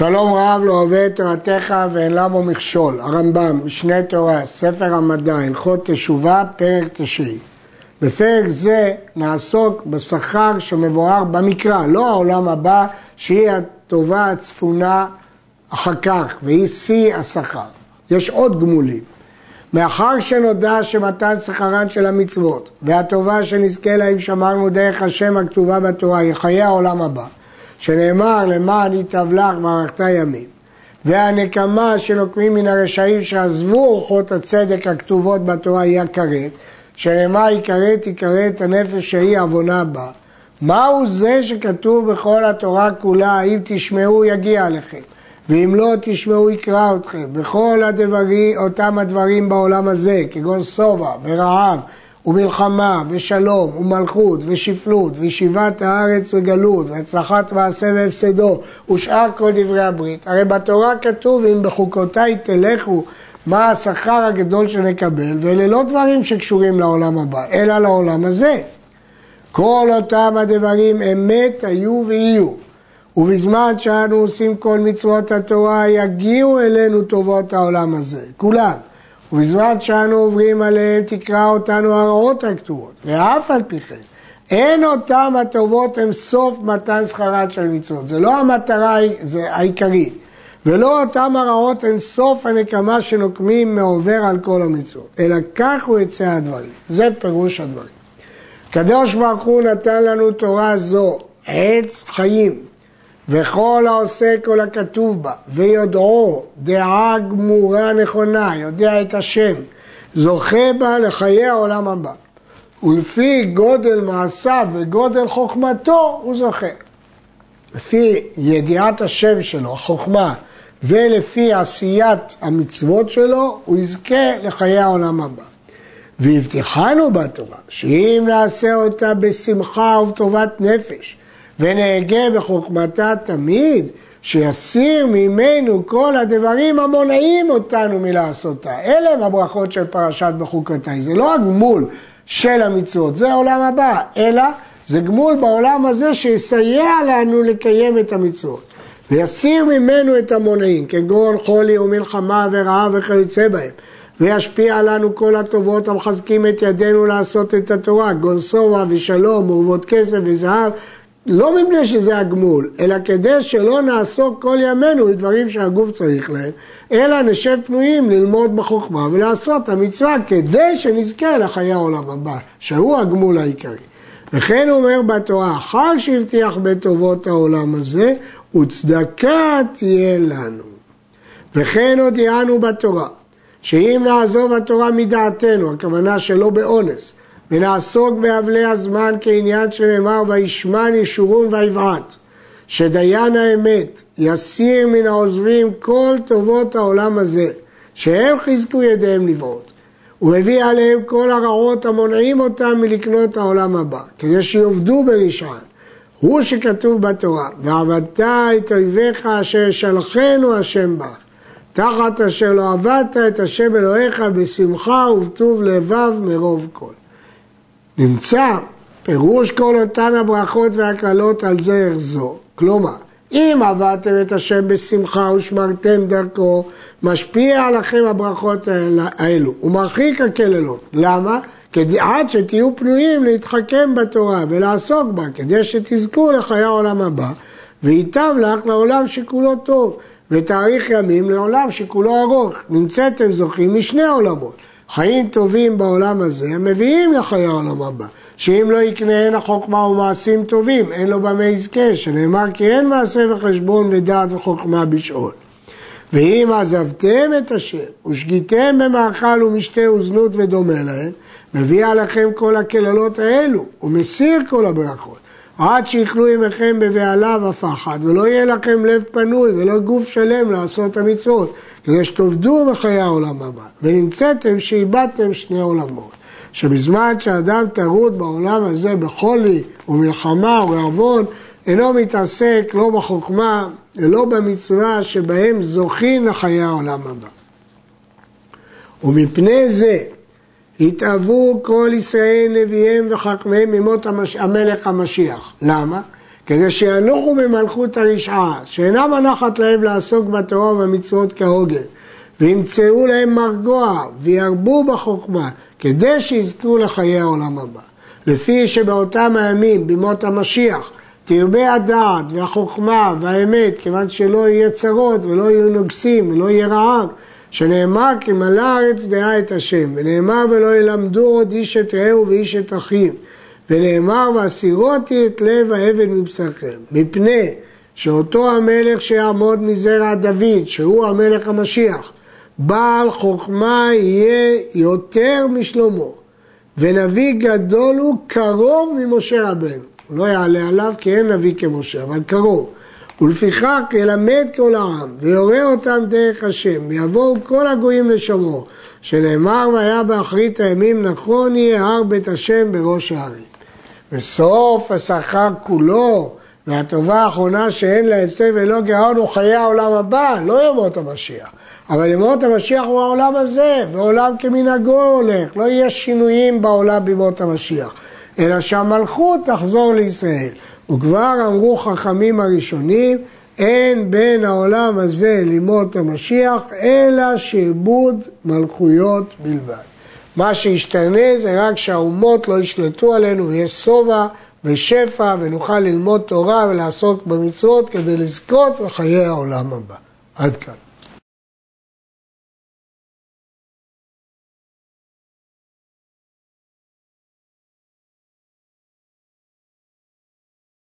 שלום רב לא אוהב את תורתך ואין למו מכשול, הרמב"ם, משנה תורה, ספר המדע, הלכות תשובה, פרק תשעי. בפרק זה נעסוק בשכר שמבואר במקרא, לא העולם הבא, שהיא הטובה הצפונה אחר כך, והיא שיא השכר. יש עוד גמולים. מאחר שנודע שמתן שכרן של המצוות והטובה שנזכה להם שמרנו דרך השם הכתובה בתורה היא חיי העולם הבא שנאמר למען ייטב לך וערכת ימים והנקמה שנוקמים מן הרשעים שעזבו אורחות הצדק הכתובות בתורה היא הכרת שנאמר יכרת יכרת הנפש שהיא עוונה בה. מהו זה שכתוב בכל התורה כולה אם תשמעו יגיע לכם ואם לא תשמעו יקרא אתכם בכל הדברים, אותם הדברים בעולם הזה כגון שובע ורעב ומלחמה ושלום ומלכות ושפלות וישיבת הארץ וגלות והצלחת מעשה והפסדו ושאר כל דברי הברית. הרי בתורה כתוב אם בחוקותיי תלכו מה השכר הגדול שנקבל ואלה לא דברים שקשורים לעולם הבא אלא לעולם הזה. כל אותם הדברים אמת היו ויהיו ובזמן שאנו עושים כל מצוות התורה יגיעו אלינו טובות העולם הזה, כולם. ובזמן שאנו עוברים עליהם תקרא אותנו הרעות הכתובות, ואף על פי כן אין אותם הטובות הם סוף מתן שכרת של מצוות, זה לא המטרה העיקרית, ולא אותם הרעות הם סוף הנקמה שנוקמים מעובר על כל המצוות, אלא כך הוא יצא הדברים, זה פירוש הדברים. קדוש ברוך הוא נתן לנו תורה זו, עץ חיים, וכל העושה כל הכתוב בה, ויודעו דעה גמורה נכונה, יודע את השם, זוכה בה לחיי העולם הבא. ולפי גודל מעשיו וגודל חוכמתו הוא זוכה. לפי ידיעת השם שלו, החוכמה, ולפי עשיית המצוות שלו, הוא יזכה לחיי העולם הבא. והבטיחנו בתורה שאם נעשה אותה בשמחה ובטובת נפש, ונהגה בחוכמתה תמיד, שיסיר ממנו כל הדברים המונעים אותנו מלעשותה. אלה הם הברכות של פרשת בחוקותיי. זה לא הגמול של המצוות, זה העולם הבא, אלא זה גמול בעולם הזה שיסייע לנו לקיים את המצוות. ויסיר ממנו את המונעים, כגון חולי ומלחמה ורעב וכיוצא בהם. וישפיע לנו כל הטובות המחזקים את ידינו לעשות את התורה, גון שובע ושלום, ורבות כסף וזהב, לא מפני שזה הגמול, אלא כדי שלא נעסוק כל ימינו בדברים שהגוף צריך להם, אלא נשב פנויים ללמוד בחוכמה ולעשות המצווה כדי שנזכה לחיי העולם הבא, שהוא הגמול העיקרי. וכן הוא אומר בתורה, אחר שהבטיח בטובות העולם הזה, וצדקה תהיה לנו. וכן הודיענו בתורה, שאם נעזוב התורה מדעתנו, הכוונה שלא באונס, ונעסוק באבלי הזמן כעניין שנאמר וישמן ישורון ויבעט שדיין האמת יסיר מן העוזבים כל טובות העולם הזה שהם חיזקו ידיהם לבעוט ומביא עליהם כל הרעות המונעים אותם מלקנות העולם הבא כדי שיעבדו ברשען הוא שכתוב בתורה ועבדת את אויביך אשר ישלחנו השם בך תחת אשר לא עבדת את השם אלוהיך בשמחה ובטוב לבב מרוב כל נמצא פירוש כל אותן הברכות והקללות על זרח זו. כלומר, אם עבדתם את השם בשמחה ושמרתם דרכו, משפיע עליכם הברכות האלו. הוא מרחיק הקללות. למה? כדי, עד שתהיו פנויים להתחכם בתורה ולעסוק בה, כדי שתזכו לחיי העולם הבא, וייטב לך לעולם שכולו טוב, ותאריך ימים לעולם שכולו ארוך. נמצאתם זוכים משני עולמות. חיים טובים בעולם הזה הם מביאים לחיי העולם הבא. שאם לא יקנה החוכמה ומעשים טובים, אין לו במה יזכה, שנאמר כי אין מעשה וחשבון ודעת וחוכמה בשאול. ואם עזבתם את השם ושגיתם במאכל ומשתה וזנות ודומה להם, מביא עליכם כל הקללות האלו ומסיר כל הברכות. עד שיכלו ימיכם בבהלה ופחד, ולא יהיה לכם לב פנוי ולא גוף שלם לעשות המצוות, כדי שתאבדו בחיי העולם הבא, ונמצאתם שאיבדתם שני עולמות. שבזמן שאדם טרוד בעולם הזה בחולי ומלחמה ועוון, אינו מתעסק לא בחוכמה ולא במצווה שבהם זוכים לחיי העולם הבא. ומפני זה התאוו כל ישראל נביאיהם וחכמיהם ממות המלך המשיח. למה? כדי שינוחו במלכות הרשעה, שאינה מנחת להם לעסוק בתורה ובמצוות כהוגן, וימצאו להם מרגוע, וירבו בחוכמה, כדי שיזכו לחיי העולם הבא. לפי שבאותם הימים, בימות המשיח, תרבה הדעת והחוכמה והאמת, כיוון שלא יהיה צרות ולא יהיו נוגסים ולא יהיה רעב, שנאמר כי מלא הארץ דעה את השם, ונאמר ולא ילמדו עוד איש את רעהו ואיש את אחיו, ונאמר והסירותי את לב האבן מבשרכם, מפני שאותו המלך שיעמוד מזרע דוד, שהוא המלך המשיח, בעל חוכמה יהיה יותר משלמה, ונביא גדול הוא קרוב ממשה רבנו. הוא לא יעלה עליו כי אין נביא כמשה, אבל קרוב. ולפיכך ילמד כל העם, ויורה אותם דרך השם, ויבואו כל הגויים לשומרו, שנאמר והיה באחרית הימים נכון יהיה הר בית השם בראש הערים. וסוף השכר כולו, והטובה האחרונה שאין לה הפסד ולא גאון הוא חיי העולם הבא, לא ימות המשיח. אבל ימות המשיח הוא העולם הזה, ועולם כמנהגו הולך, לא יהיה שינויים בעולם בימות המשיח, אלא שהמלכות תחזור לישראל. וכבר אמרו חכמים הראשונים, אין בין העולם הזה לימות המשיח, אלא שעבוד מלכויות בלבד. מה שישתנה זה רק שהאומות לא ישלטו עלינו ויש שובע ושפע ונוכל ללמוד תורה ולעסוק במצוות כדי לזכות בחיי העולם הבא. עד כאן.